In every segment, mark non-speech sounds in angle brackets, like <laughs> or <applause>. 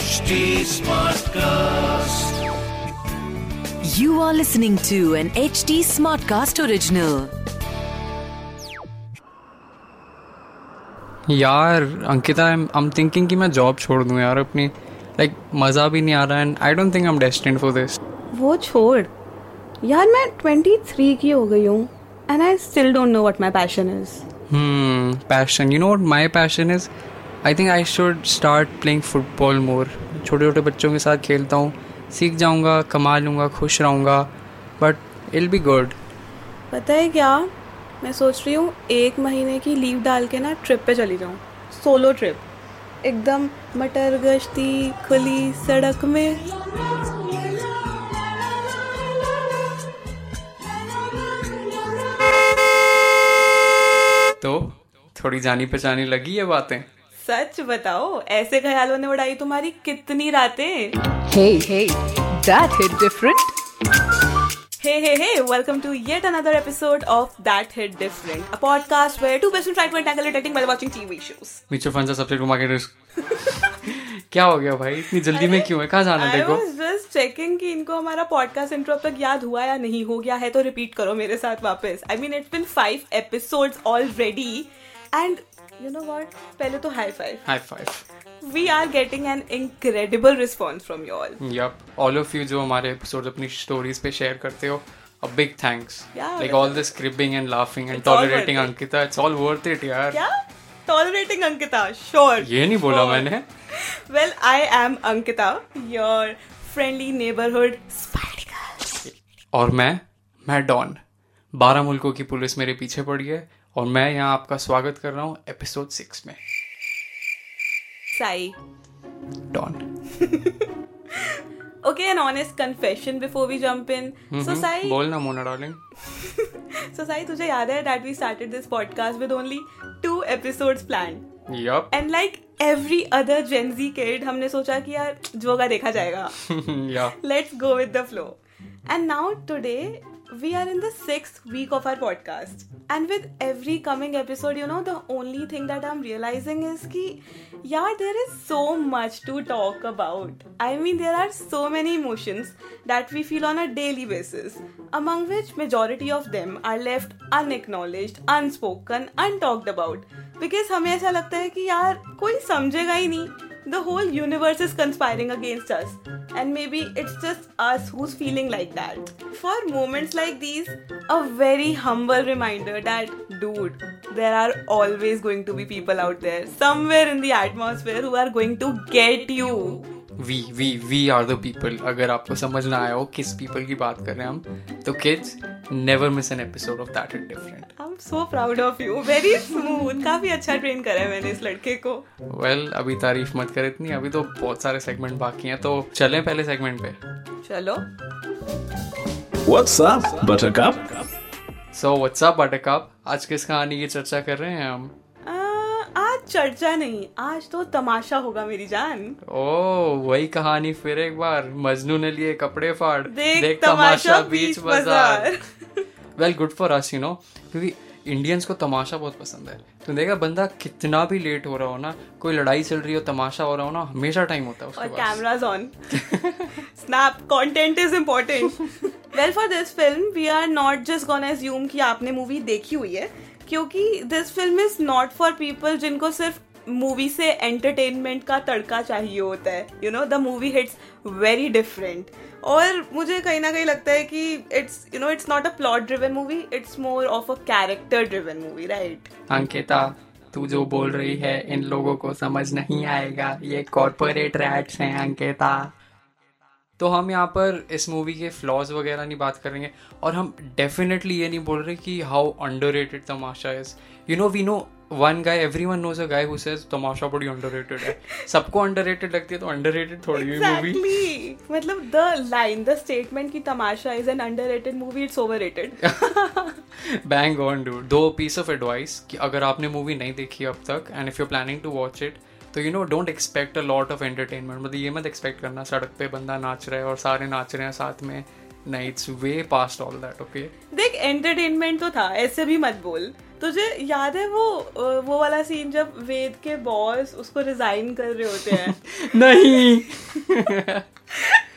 HD Smartcast. You are listening to an HD Smartcast original. यार Ankita I am thinking कि मैं job छोड़ दूँ यार अपनी। लाइक like, मज़ा भी नहीं आ रहा and I don't think I am destined for this वो छोड़। यार मैं 23 की हो गई हूँ and I still don't know what my passion is hmm passion you know what my passion is I think I should start playing football more छोटे छोटे बच्चों के साथ खेलता हूँ। सीख जाऊँगा कमा लूँगा खुश रहूँगा बट इल बी गुड पता है क्या? मैं सोच रही हूँ एक महीने की लीव डाल के ना ट्रिप पे चली जाऊँ। सोलो ट्रिप एकदम मटर गश्ती खुली सड़क में। तो थोड़ी जानी पहचानी लगी ये बातें? सच बताओ ऐसे ख्यालों ने उड़ाई तुम्हारी कितनी रातें Hey, hey, that hit different. Hey, hey, hey, welcome to yet another episode of That Hit Different, a podcast where two best friends try to entangle a dating while watching TV shows. Mutual fund subject घुमा के risk क्या हो गया भाई इतनी जल्दी में क्यों है कहाँ जाना I देखो was just checking कि इनको हमारा पॉडकास्ट इंट्रो तक याद हुआ या नहीं हो गया है तो रिपीट करो मेरे साथ वापस I mean it's been five episodes already and you know what पहले तो high five high five we are getting an incredible response from you all yup all of you जो हमारे एपिसोड अपनी स्टोरीज पे शेयर करते हो a big thanks Yeah, like all the scribbling and laughing and It's all worth it. Ankita it's all worth it यार क्या tolerating Ankita sure ये नहीं बोला मैंने. Well, I am Ankita, your friendly neighborhood spider girl. और मैं मैं don बारह मुल्कों की पुलिस मेरे पीछे पड़ी है और मैं यहाँ आपका स्वागत कर रहा हूँ एपिसोड सिक्स में। Sai done okay an honest confession before we jump in so Sai बोल ना मोना डार्लिंग सो साई तुझे याद है that we started this podcast with only two episodes plan yup and like every other Gen Z kid हमने सोचा कि यार जो जोगा देखा जाएगा। Let's go with the flow and now today we are in the sixth week of our podcast. And with every coming episode, you know, the only thing that I'm realizing is ki, yeah, there is so much to talk about. I mean, there are so many emotions that we feel on a daily basis, among which majority of them are left unacknowledged, unspoken, untalked about. Because हमें ऐसा लगता है कि यार कोई समझेगा ही नहीं the whole universe is conspiring against us. And maybe it's just us who's feeling like that. For moments like these a very humble reminder that dude there are always going to be people out there somewhere in the atmosphere who are going to get you we we we are the people अगर आपको समझ ना आया हो किस people की बात कर रहे हैं हम तो kids never miss an episode of that it different I'm so proud of you. Very smooth. काफ़ी अच्छा ट्रेन करा है मैंने इस लड़के को. वेल well, अभी तारीफ़ मत कर इतनी अभी तो बहुत सारे सेगमेंट बाकी हैं तो चलें पहले सेगमेंट पे. चलो. What's up, Buttercup? So what's up buttercup आज किस कहानी की चर्चा कर रहे हैं हम? चर्चा नहीं आज तो तमाशा होगा मेरी जान। ओ वही कहानी फिर एक बार मजनू ने लिए कपड़े फाड़। देख देख तमाशा बीच बाज़ार। Well good for us you know क्योंकि इंडियंस को तमाशा बहुत पसंद है। तो देखा बंदा कितना भी लेट हो रहा हो ना कोई लड़ाई चल रही हो तमाशा हो रहा हो ना हमेशा टाइम होता है और उसके पास। cameras on. <laughs> Snap content is important. <laughs> well, for this film, we are not just gonna assume कि आपने मूवी देखी हुई है। क्योंकि this film is not for people जिनको सिर्फ़ मूवी से एंटरटेनमेंट का तड़का चाहिए होता है। You know the movie hits very different और मुझे कहीं ना कहीं लगता है कि it's you know it's not a plot driven movie it's more of a character driven movie right Ankita, तू जो बोल रही है, इन लोगों को समझ नहीं आएगा। ये कॉर्पोरेट रैट्स हैं, अंकिता। तो हम यहाँ पर इस मूवी के फ्लॉज वगैरह नहीं बात करेंगे और हम डेफिनेटली ये नहीं बोल रहे कि how underrated Tamasha is you know we know one guy everyone knows a guy who says Tamasha बड़ी अंडर है. सबको अंडर लगती है तो अंडर थोड़ी हुई मूवी मतलब द लाइन द स्टेटमेंट की Tamasha is an underrated movie it's overrated bang on do दो पीस ऑफ़ एडवाइस कि अगर आपने मूवी नहीं देखी अब तक and if you planning to watch it तो you know don't expect a lot of entertainment मतलब ये मत एक्सपेक्ट करना सड़क पे बंदा नाच रहा है और सारे नाच रहे हैं साथ में। नहीं it's way past all that okay देख एंटरटेनमेंट तो था ऐसे भी मत बोल। तुझे याद है वो वो वाला सीन जब वेद के बॉस उसको रिजाइन कर रहे होते हैं? <laughs> नहीं। <laughs>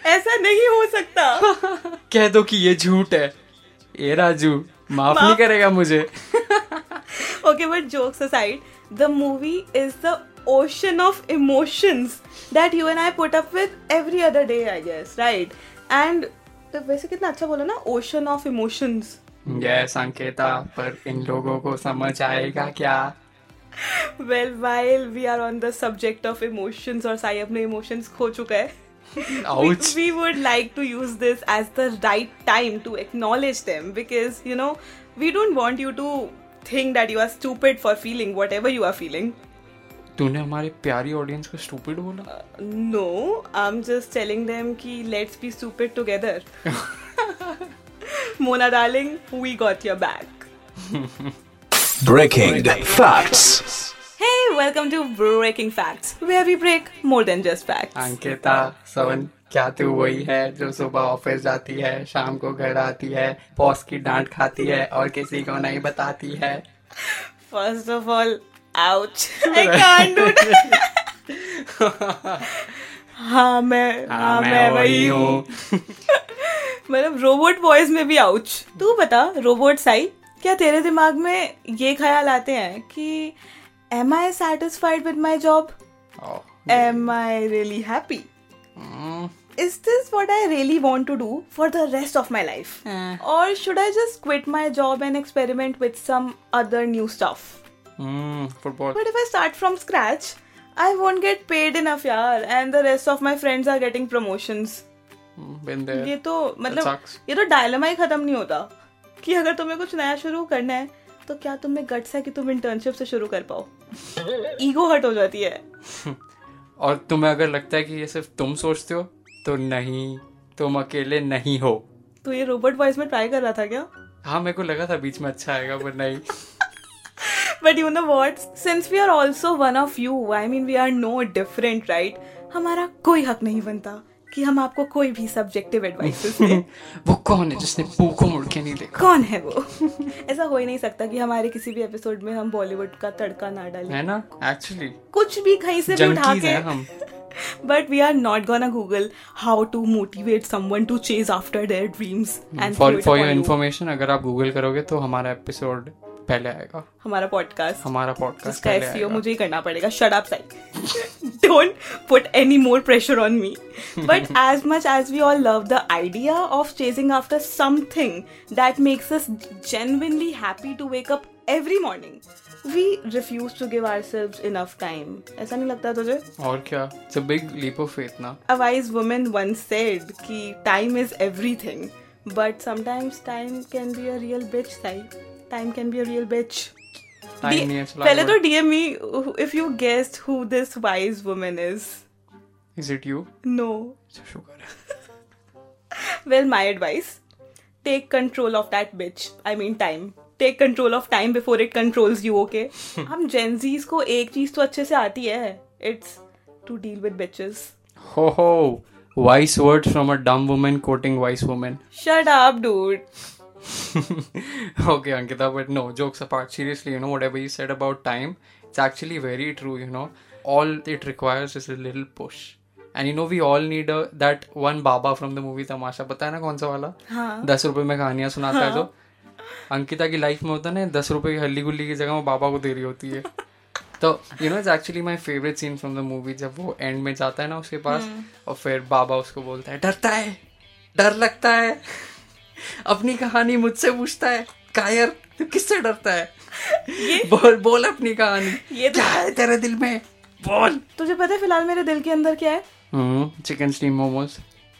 ऐसा नहीं हो सकता। <laughs> कह दो कि ये झूठ है। ए राजू माफ़ नहीं करेगा मुझे। Okay but jokes aside the movie is the ocean of emotions that you and i put up with every other day i guess right and तो वैसे कितना अच्छा बोला ना ocean of emotions yes Ankita पर इन लोगों को समझ आएगा क्या well while we are on the subject of emotions और साई अपने emotions खो चुका है we, ouch we would like to use this as the right time to acknowledge them because you know we don't want you to think that you are stupid for feeling whatever you are feeling तूने हमारे प्यारी audience को stupid बोला? No I am just telling them कि let's be stupid together Mona darling we got your back Breaking Facts hey welcome to Breaking Facts where we break more than just facts Ankita Sawan क्या तू वही है जो सुबह office जाती है शाम को घर आती है बॉस की डांट खाती है और किसी को नहीं बताती है? First of all ouch I can't do that हाँ मैं हाँ मैं वही हूँ। <laughs> मतलब रोबोट वॉइस में भी आउच तू बता रोबोट साई क्या तेरे दिमाग में ये ख्याल आते हैं कि am I satisfied with my job am I really happy is this what I really want to do for the rest of my life और should I just quit my job and experiment with some other new stuff mm, football. But if I start from scratch, I won't get paid enough, yaar, and the rest of my friends are getting promotions. Mm, Been there. ये तो मतलब ये तो dilemma ही खत्म नहीं होता कि अगर तुम्हें कुछ नया शुरू करना है तो क्या तुम्हें गट्स है कि तुम इंटर्नशिप से शुरू कर पाओ? <laughs> ईगो हट हो जाती है। <laughs> और तुम्हें अगर लगता है कि ये सिर्फ़ तुम सोचते हो तो नहीं तुम अकेले नहीं हो। तो ये रोबोट वॉइस में ट्राई कर रहा था क्या? हाँ मेरे को लगा था बीच में अच्छा आएगा पर नहीं। <laughs> But you know what? Since we are also one of you, I mean, we are no different, right? हमारा कोई हक नहीं बनता कि हम आपको कोई भी सब्जेक्टिव एडवाइसेस दें। <laughs> वो कौन है जिसने पू को मुड़ के नहीं देखा? कौन है वो? <laughs> ऐसा हो ही नहीं सकता कि हमारे किसी भी एपिसोड में हम बॉलीवुड का तड़का ना डालें। है ना? एक्चुअली कुछ भी कहीं से भी उठा के हम। But we are not gonna Google how to motivate someone to chase after their dreams and for for your information अगर आप गूगल करोगे तो हमारा एपिसोड पहले आएगा। हमारा पॉडकास्ट हमारा पॉडकास्ट का मुझे ही करना पड़ेगा। Shut up Sai don't put any more pressure on me but as much as we all love the idea of chasing after something that makes us genuinely happy to wake up every morning we refuse to give ourselves enough time ऐसा नहीं लगता तुझे? और क्या? It's a big leap of faith ना? A wise woman once said कि time is everything but sometimes time can be a real bitch Sai time can be a real bitch time D- नहीं है चला पहले तो DM me if you guessed who this wise woman is. Is it you No. Sugar है Well, my advice take control of that bitch. I mean, time. Take control of time before it controls you, okay? हम Gen Zs को एक चीज़ तो अच्छे से आती है. It's to deal with bitches. हो हो wise words from a dumb woman quoting wise woman Shut up, dude. Okay ankita but no jokes apart seriously you know whatever you said about time it's actually very true you know all it requires is a little push and you know we all need a that one baba from the movie tamasha पता है ना कौन सा वाला हाँ. दस रुपए में कहानियाँ सुनाता है तो अंकिता की लाइफ में होता है ना दस रुपए की हल्ली गुल्ली की जगह वो बाबा को दे रही होती है तो you know it's actually my favourite scene from the movie जब वो एंड में जाता है ना उसके पास और फिर बाबा उसको बोलता है डरता है डर लगता है अपनी कहानी मुझसे पूछता है कायर तू किससे डरता है? ये? बोल बोल अपनी कहानी। ये तो- क्या है तेरे दिल में? बोल। तुझे पता है फ़िलहाल मेरे दिल के अंदर क्या है? चिकन स्टीम मोमोज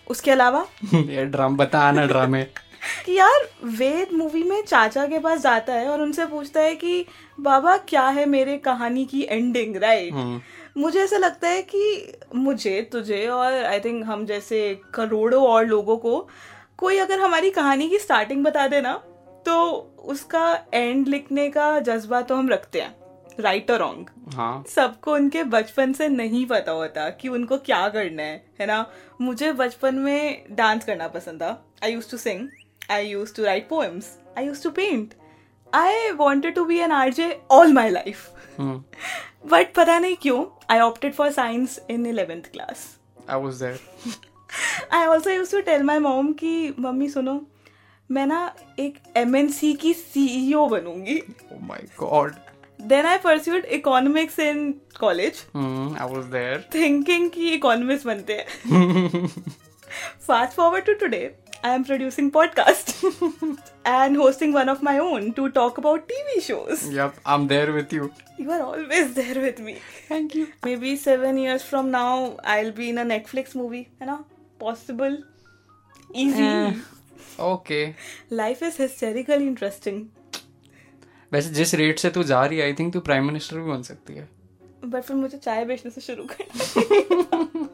उसके अलावा? <laughs> ये ड्राम बता ना ड्रामे कि यार वेद मूवी में चाचा के पास जाता है और उनसे पूछता है कि बाबा क्या है मेरे कहानी की एंडिंग राइट मुझे ऐसा लगता है कि मुझे तुझे और आई थिंक हम जैसे करोड़ों और लोगों को कोई अगर हमारी कहानी की स्टार्टिंग बता देना तो उसका एंड लिखने का जज्बा तो हम रखते हैं राइट और रॉन्ग हाँ। सबको उनके बचपन से नहीं पता होता कि उनको क्या करना है है ना? मुझे बचपन में डांस करना पसंद था। I used to sing I used to write poems I used to paint I wanted to be an R J all my life but पता नहीं क्यों I opted for science in eleventh class I was there I also used to tell my mom कि mummy सुनो मैं ना एक M N C की CEO बनूँगी. ओ my god then I pursued economics in college I was there thinking कि economist बनते हैं. Fast forward to today I am producing podcast and hosting one of my own to talk about TV shows I am there with you You. Are always there with me. Thank you Maybe seven years from now, I'll be in a Netflix movie. You know, possible, easy. Okay Life is hysterically interesting. वैसे जिस rate से तू जा रही है I think तू prime minister भी बन सकती है। बट फिर मुझे चाय बेचने से शुरू करना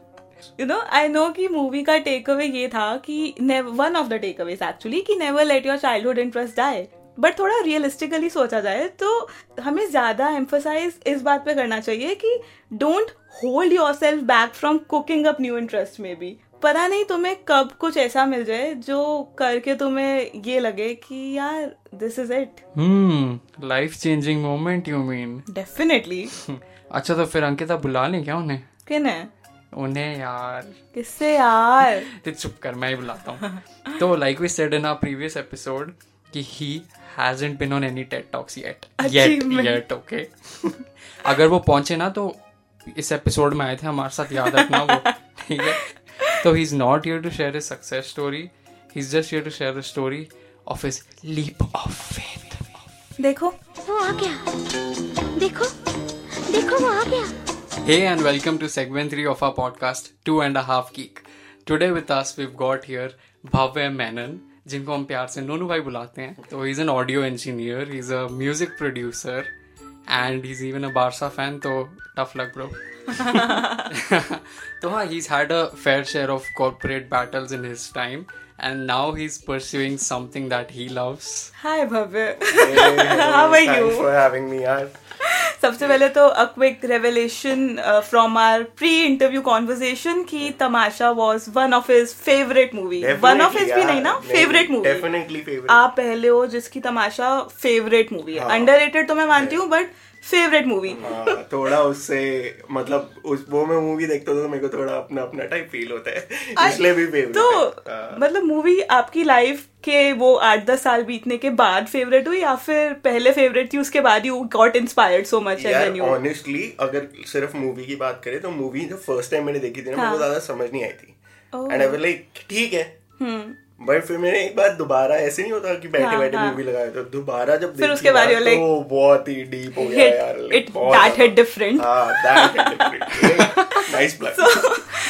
यू नो आई नो कि मूवी का टेक अवे ये था कि one of the takeaways actually कि never let your childhood interest die but थोड़ा रियलिस्टिकली सोचा जाए तो हमें ज़्यादा एम्फोसाइज इस बात पे करना चाहिए कि don't hold yourself back from cooking up new interest में भी पता नहीं तुम्हें कब कुछ ऐसा मिल जाए जो करके तुम्हें ये लगे कि यार this is it hmm life changing moment you mean definitely अच्छा तो फिर अंकिता बुला लें क्या उन्हें? किन है उन्हें यार। किससे यार? <laughs> तो चुप कर मैं ही बुलाता हूँ। तो like we said in our previous episode कि he hasn't been on any TED Talks yet. Yet, Achievement. yet, okay. <laughs> अगर वो पहुँचे ना तो इस एपिसोड में आए थे हमारे साथ याद रखना वो <laughs> ठीक है? तो he is not here to share success story he is just here to share story of his leap of faith देखो। वो आ गया। देखो। देखो वो आ गया। Hey and welcome to segment 3 of our podcast Two and a Half Geek. Today with us we've got here Bhavya Menon जिनको हम प्यार से नोनू भाई बुलाते हैं। तो he is an audio engineer he is a music producer and he is even a Barca fan तो tough luck bro तो हाँ he's had a fair share of corporate battles in his time and now he's pursuing something that he loves hi Bhavya Hey, How are you? Thanks for having me, yaar. सबसे पहले तो a quick revelation from our pre interview conversation कि Tamasha was one of his favourite movie one of his Definitely, भी नहीं ना. Favourite movie Definitely favorite. आप पहले हो जिसकी तमाशा फेवरेट मूवी है हाँ। अंडररेटेड तो मैं मानती हूँ बट फेवरेट मूवी हाँ, थोड़ा उससे मतलब उस वो मैं मूवी देखता हूँ तो मेरे को थोड़ा अपना अपना टाइप फील होता है इसलिए भी फेवरेट तो मतलब मूवी आपकी लाइफ के वो आठ दस साल बीतने के बाद फेवरेट हुई या फिर पहले फेवरेट थी उसके बाद you got inspired so much and you honestly अगर सिर्फ़ मूवी की बात करें तो मूवी जब फ़र्स्ट टाइम मैंने देखी थी ना हाँ। को ज़्यादा समझ नहीं आई थी. एंड आई लाइक ठीक है हम्म। बट फिर मैंने एक बार दोबारा ऐसे नहीं होता कि बैठे हाँ, बैठे हाँ। मूवी लगाए तो दोबारा जब फिर उसके बाद ना, you're like, तो बहुत ही डीप हो गया hit यार it that hit different. हाँ that hit different nice plug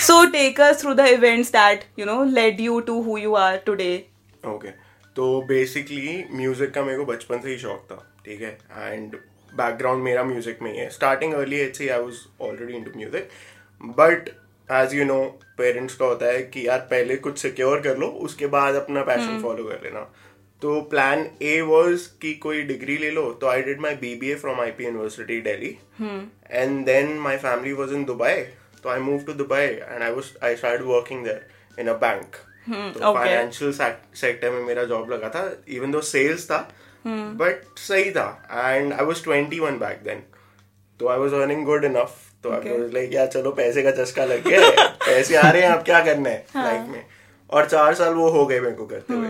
so take us through the events that you know led you to who you are today. Okay तो बेसिकली म्यूज़िक का मेरे को बचपन से ही शौक था ठीक है? एंड बैकग्राउंड मेरा म्यूज़िक में ही है. स्टार्टिंग अर्ली एज से I was already into music but as you know parents का होता है कि यार पहले कुछ सिक्योर कर लो उसके बाद अपना पैशन फॉलो कर लेना। तो प्लान ए वाज कि कोई डिग्री ले लो तो I did my B B A from I P university Delhi and then my family was in Dubai तो I move to Dubai and I was I start working there in a bank तो financial sector में मेरा job लगा था even though sales था but सही था। And I was 21 back then तो I was earning good enough तो Okay. वाज लाइक यार चलो पैसे का चस्का लग गया <laughs> पैसे आ रहे हैं अब क्या करना है लाइफ में? और चार साल वो हो गए मेरे को करते हुए।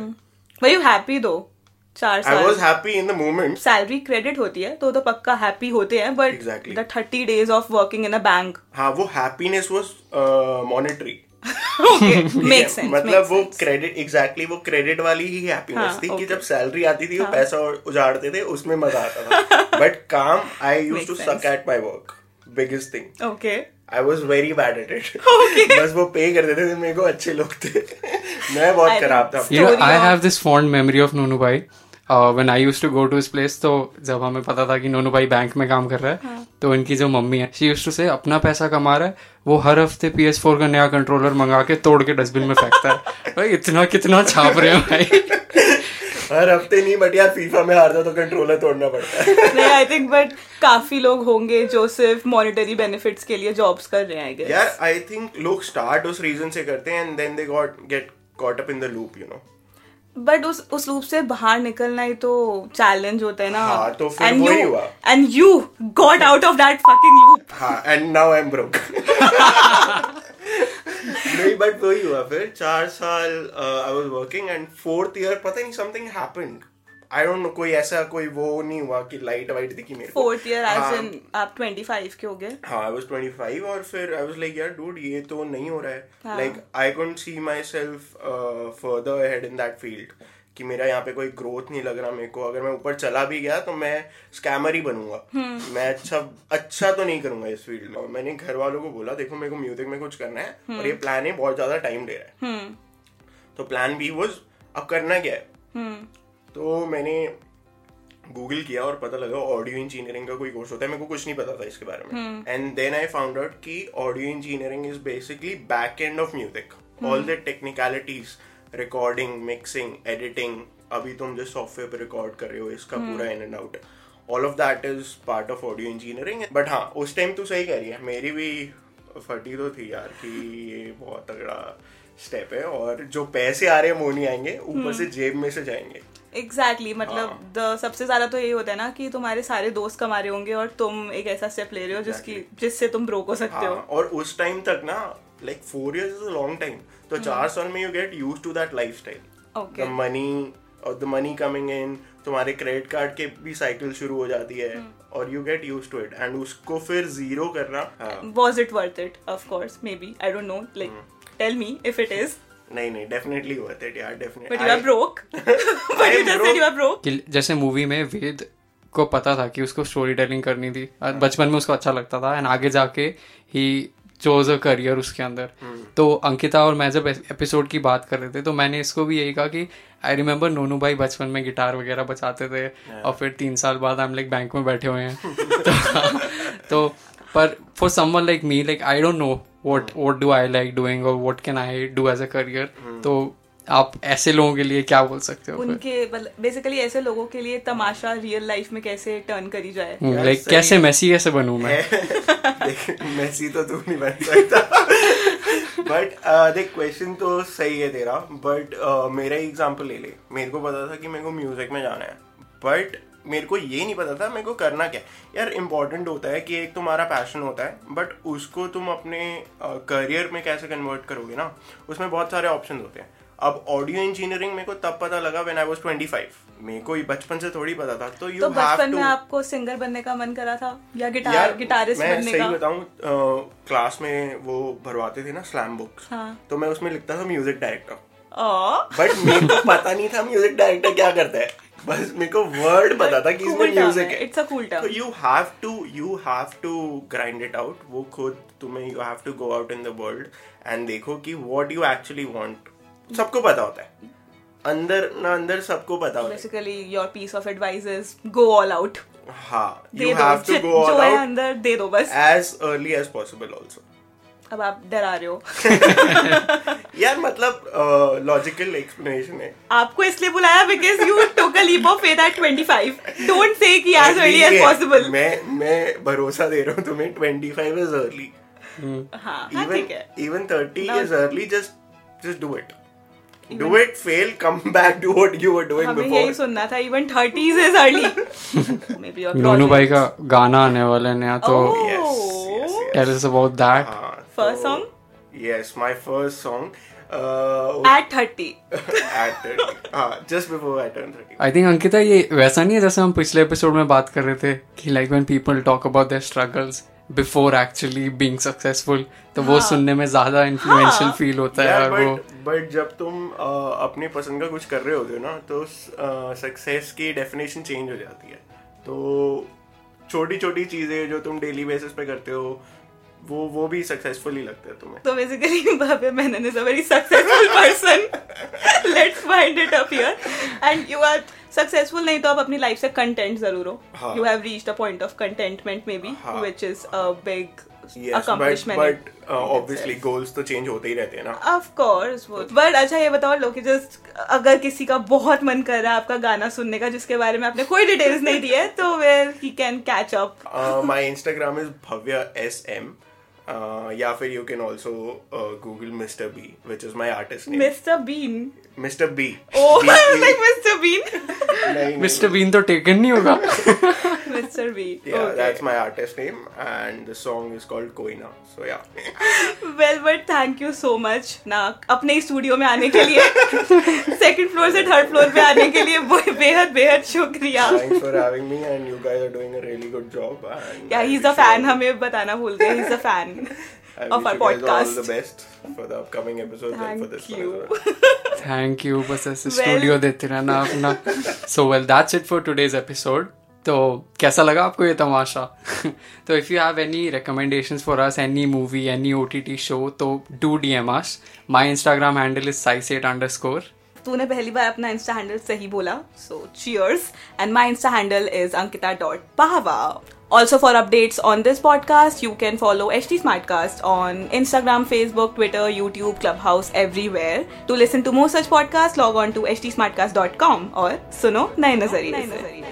चार I was happy in the moment salary credit होती है तो तो पक्का हैप्पी होते हैं but the thirty days of working in a bank हाँ वो हैप्पीनेस वाज मॉनेटरी मतलब वो क्रेडिट एग्जैक्टली वो क्रेडिट वाली ही हैप्पीनेस हाँ, थी कि जब सैलरी आती थी वो पैसा उजाड़ते थे उसमें मज़ा आता था। <laughs> बट काम I used to suck at my work biggest thing okay I was very bad at it बस वो पे कर देते थे मेरे को अच्छे लोग थे। <laughs> मैं बहुत खराब था। have this fond memory of Nonu Bhai. Uh, when I used to go to his place, तो जब हमें पता था कि नोनू भाई बैंक में काम कर रहा है तो उनकी जो मम्मी है शी यूज़ टू से अपना पैसा कमा रहा है वो हर हफ़्ते पी एस फोर का नया कंट्रोलर मंगा के तोड़ के डस्टबिन में फेंकता है। <laughs> भाई इतना कितना छाप रहे हो भाई। हर हफ़्ते नहीं बट यार फीफा में हार जाओ तो कंट्रोलर तोड़ना पड़ता है। <laughs> नहीं आई थिंक बट काफ़ी लोग होंगे जो सिर्फ़ मॉनेटरी बेनिफिट्स के लिए जॉब्स कर रहे हैं यार आई थिंक लोग स्टार्ट उस रीजन से करते हैं and then they got get caught up in the loop you know but उस उस रूप से बाहर निकलना ही तो चैलेंज होता है ना। हाँ, तो फिर वही यू हुआ। And you got out of that fucking loop हाँ and now I am broke नहीं बट वही हुआ फिर। चार साल I was working and fourth year पता नहीं something happened I don't know कोई ऐसा कोई वो नहीं हुआ कि लाइट वाइट दिखी मेरे फोर्थ ईयर एज इन आप 25 के हो गए? हाँ आई वाज 25 और फिर आई वाज लाइक यार डूड ये तो नहीं हो रहा है. Like I couldn't see myself further ahead in that field कि मेरा यहाँ पे कोई ग्रोथ नहीं लग रहा मेरे को। अगर मैं ऊपर चला भी गया तो मैं स्कैमर ही बनूँगा। हम्म। मैं अच्छा अच्छा तो नहीं करूँगा इस फ़ील्ड में। मैंने घर वालों को बोला देखो मेरे को म्यूज़िक में कुछ करना है हम्म। और ये प्लान है बहुत ज़्यादा टाइम ले रहा है। तो प्लान बी वॉज़ अब करना क्या है? हम्म। तो मैंने गूगल किया और पता लगा ऑडियो इंजीनियरिंग का कोई कोर्स होता है मेरे को कुछ नहीं पता था इसके बारे में। And then I found out कि audio engineering is basically back end of music all the technicalities recording mixing editing अभी तुम जो सॉफ्टवेयर पे रिकॉर्ड कर रहे हो इसका पूरा in and out all of that is part of audio engineering but हाँ। उस टाइम तू सही कह रही है मेरी भी फटी तो थी यार कि ये बहुत तगड़ा स्टेप है और जो पैसे आ रहे हैं वो नहीं आएँगे ऊपर से जेब में से जाएँगे। एग्जैक्टली exactly, मतलब हाँ। द सबसे ज़्यादा तो यही होता है ना कि तुम्हारे सारे दोस्त कमा रहे होंगे और तुम एक ऐसा स्टेप ले रहे हो exactly. जिसकी जिससे तुम ब्रोक हो सकते हाँ, हो और उस टाइम तक ना like four years is a long time तो चार साल में you get used to that lifestyle money और द मनी कमिंग इन तुम्हारे क्रेडिट कार्ड के भी साइकिल शुरू हो जाती है और you get used to it and उसको फिर ज़ीरो करना was it worth it course maybe i don't know like Hmm. Tell me if it is. नहीं नहीं डेफिनेटली वर्थ इट यार definitely but you are broke. <laughs> But you am just said you are broke. जैसे movie में वेद को पता था कि उसको स्टोरी टेलिंग करनी थी और बचपन में उसको अच्छा लगता था एंड आगे जाके ही चोज अ करियर उसके अंदर। तो अंकिता और मैं जब एपिसोड की बात कर रहे थे तो मैंने इसको भी यही कहा कि आई रिमेम्बर नोनू भाई बचपन में गिटार वगैरह बचाते थे और फिर तीन साल बाद हम लाइक बैंक में बैठे हुए हैं। <laughs> तो, पर for someone like me like I don't know what what do I like doing और what can I do as a career तो आप ऐसे लोगों के लिए क्या बोल सकते हो? उनके बेसिकली ऐसे लोगों के लिए तमाशा रियल लाइफ में कैसे टर्न करी जाए। लाइक सही कैसे मैसी कैसे बनूं मैं? <laughs> मैसी तो तू नहीं बन सकता। बट देख क्वेश्चन तो सही है तेरा बट uh, मेरा एग्जांपल ले ले। मेरे को पता था कि मेरे को म्यूज़िक में जाना है। बट मेरे को ये नहीं पता था मेरे को करना क्या। यार इम्पोर्टेंट होता है कि एक तुम्हारा पैशन होता है बट उसको तुम अपने करियर में कैसे कन्वर्ट करोगे ना उसमें बहुत सारे ऑप्शन होते हैं। अब ऑडियो इंजीनियरिंग मेरे को तब पता लगा व्हेन आई वाज 25 मेरे को बचपन से थोड़ी पता था तो यू तो बचपन में आपको सिंगर बनने का मन करा था या गिटार गिटारिस्ट मैं बनने सही का? बताऊँ क्लास में वो भरवाते थे ना स्लैम बुक्स हाँ। तो मैं उसमें लिखता था म्यूज़िक डायरेक्टर बट मेरे को पता नहीं था म्यूज़िक डायरेक्टर क्या करता है। बस मेरे को वर्ड पता था कि इसमें म्यूज़िक है, है। It's a cool term. तो you have to you have to grind it out वो खुद तुम्हें you have to go out in the world and देखो कि व्हाट यू एक्चुअली वांट सबको पता होता है। अंदर ना अंदर सबको पता होता है। Basically your piece of advice is go all out. हाँ you have to go all out अंदर दे दो बस। As early as possible also अब आप डरा रहे हो। <laughs> यार मतलब लॉजिकल एक्सप्लेनेशन है। आपको इसलिए बुलाया because you took a leap of faith at 25 don't say कि एज अर्ली एज पॉसिबल मैं मैं भरोसा दे रहा हूँ तुम्हें 25 इज़ अर्ली हाँ हाँ, ठीक है। Even 30 is early just just do it do it fail come back to what you were doing हमें यही सुनना था even 30s is early maybe your Nonu भाई का गाना आने वाला है नया तो Oh. Tell us about that हाँ First song? Yes my first song at 30 at 30 हाँ <laughs> just before I turned 30 I think Ankita ये वैसा नहीं है जैसे हम पिछले एपिसोड में बात कर रहे थे कि like when people talk about their struggles before actually being successful तो वो सुनने में ज़्यादा इन्फ्लुएंशियल हाँ। फील होता है और वो बट जब तुम अ, अपनी पसंद का कुछ कर रहे होते हो ना तो सक्सेस की डेफिनेशन चेंज हो जाती है। तो छोटी छोटी चीज़ें जो तुम डेली बेसिस पे करते हो वो वो भी सक्सेसफुल ही लगता है तुम्हें So basically, Bhavya Menon is a very successful person. <laughs> Let's find it up here. And you are successful नहीं तो आप अपनी लाइफ से कंटेंट ज़रूर हो। You have reached a point of contentment maybe which is a big uh, obviously goals तो change होते ही रहते हैं ना ऑफ़ कोर्स बट अच्छा ये बताओ लोग जस्ट अगर किसी का बहुत मन कर रहा है आपका गाना सुनने का जिसके बारे में आपने कोई डिटेल्स नहीं दी है तो where he can catch up uh, Instagram is is Bhavya SM. Uh, yeah, for you can also uh, Google Mr. B, which is my artist name. Mr. Bean. Mr. B. Oh, B- B- like Mr. Bean. नहीं, नहीं, mister been तो taken नहीं होगा Mr. Bean. Yeah, okay. that's my artist name, and the song is called Koina. So yeah, Well, but thank you so much ना अपने studio में आने के लिए सेकंड फ्लोर से थर्ड फ्लोर पे आने के लिए बेहद बेहद शुक्रिया thanks for having me, and you guys are doing a really good job. And या I he is a wish you fan हमें बताना भूल गए he is a fan of our you guys all the podcast. best for the upcoming episodes and for this Thank one you. as well. Thank you बस ऐसे Well- studio देते रहना अपना so well that's it for today's episode तो कैसा लगा आपको ये तमाशा? <laughs> तो if you have any recommendation for us any movie any OTT show तो do D M us my Instagram handle is Sai set underscore तूने पहली बार अपना इंस्टा हैंडल सही बोला so cheers and my insta handle is Ankita dot Pahwa also for updates on this podcast you can follow H T smartcast on Instagram Facebook Twitter YouTube clubhouse everywhere to listen to more such podcast log on to H T smartcast dot com और सुनो नए नज़रिए नज़रिए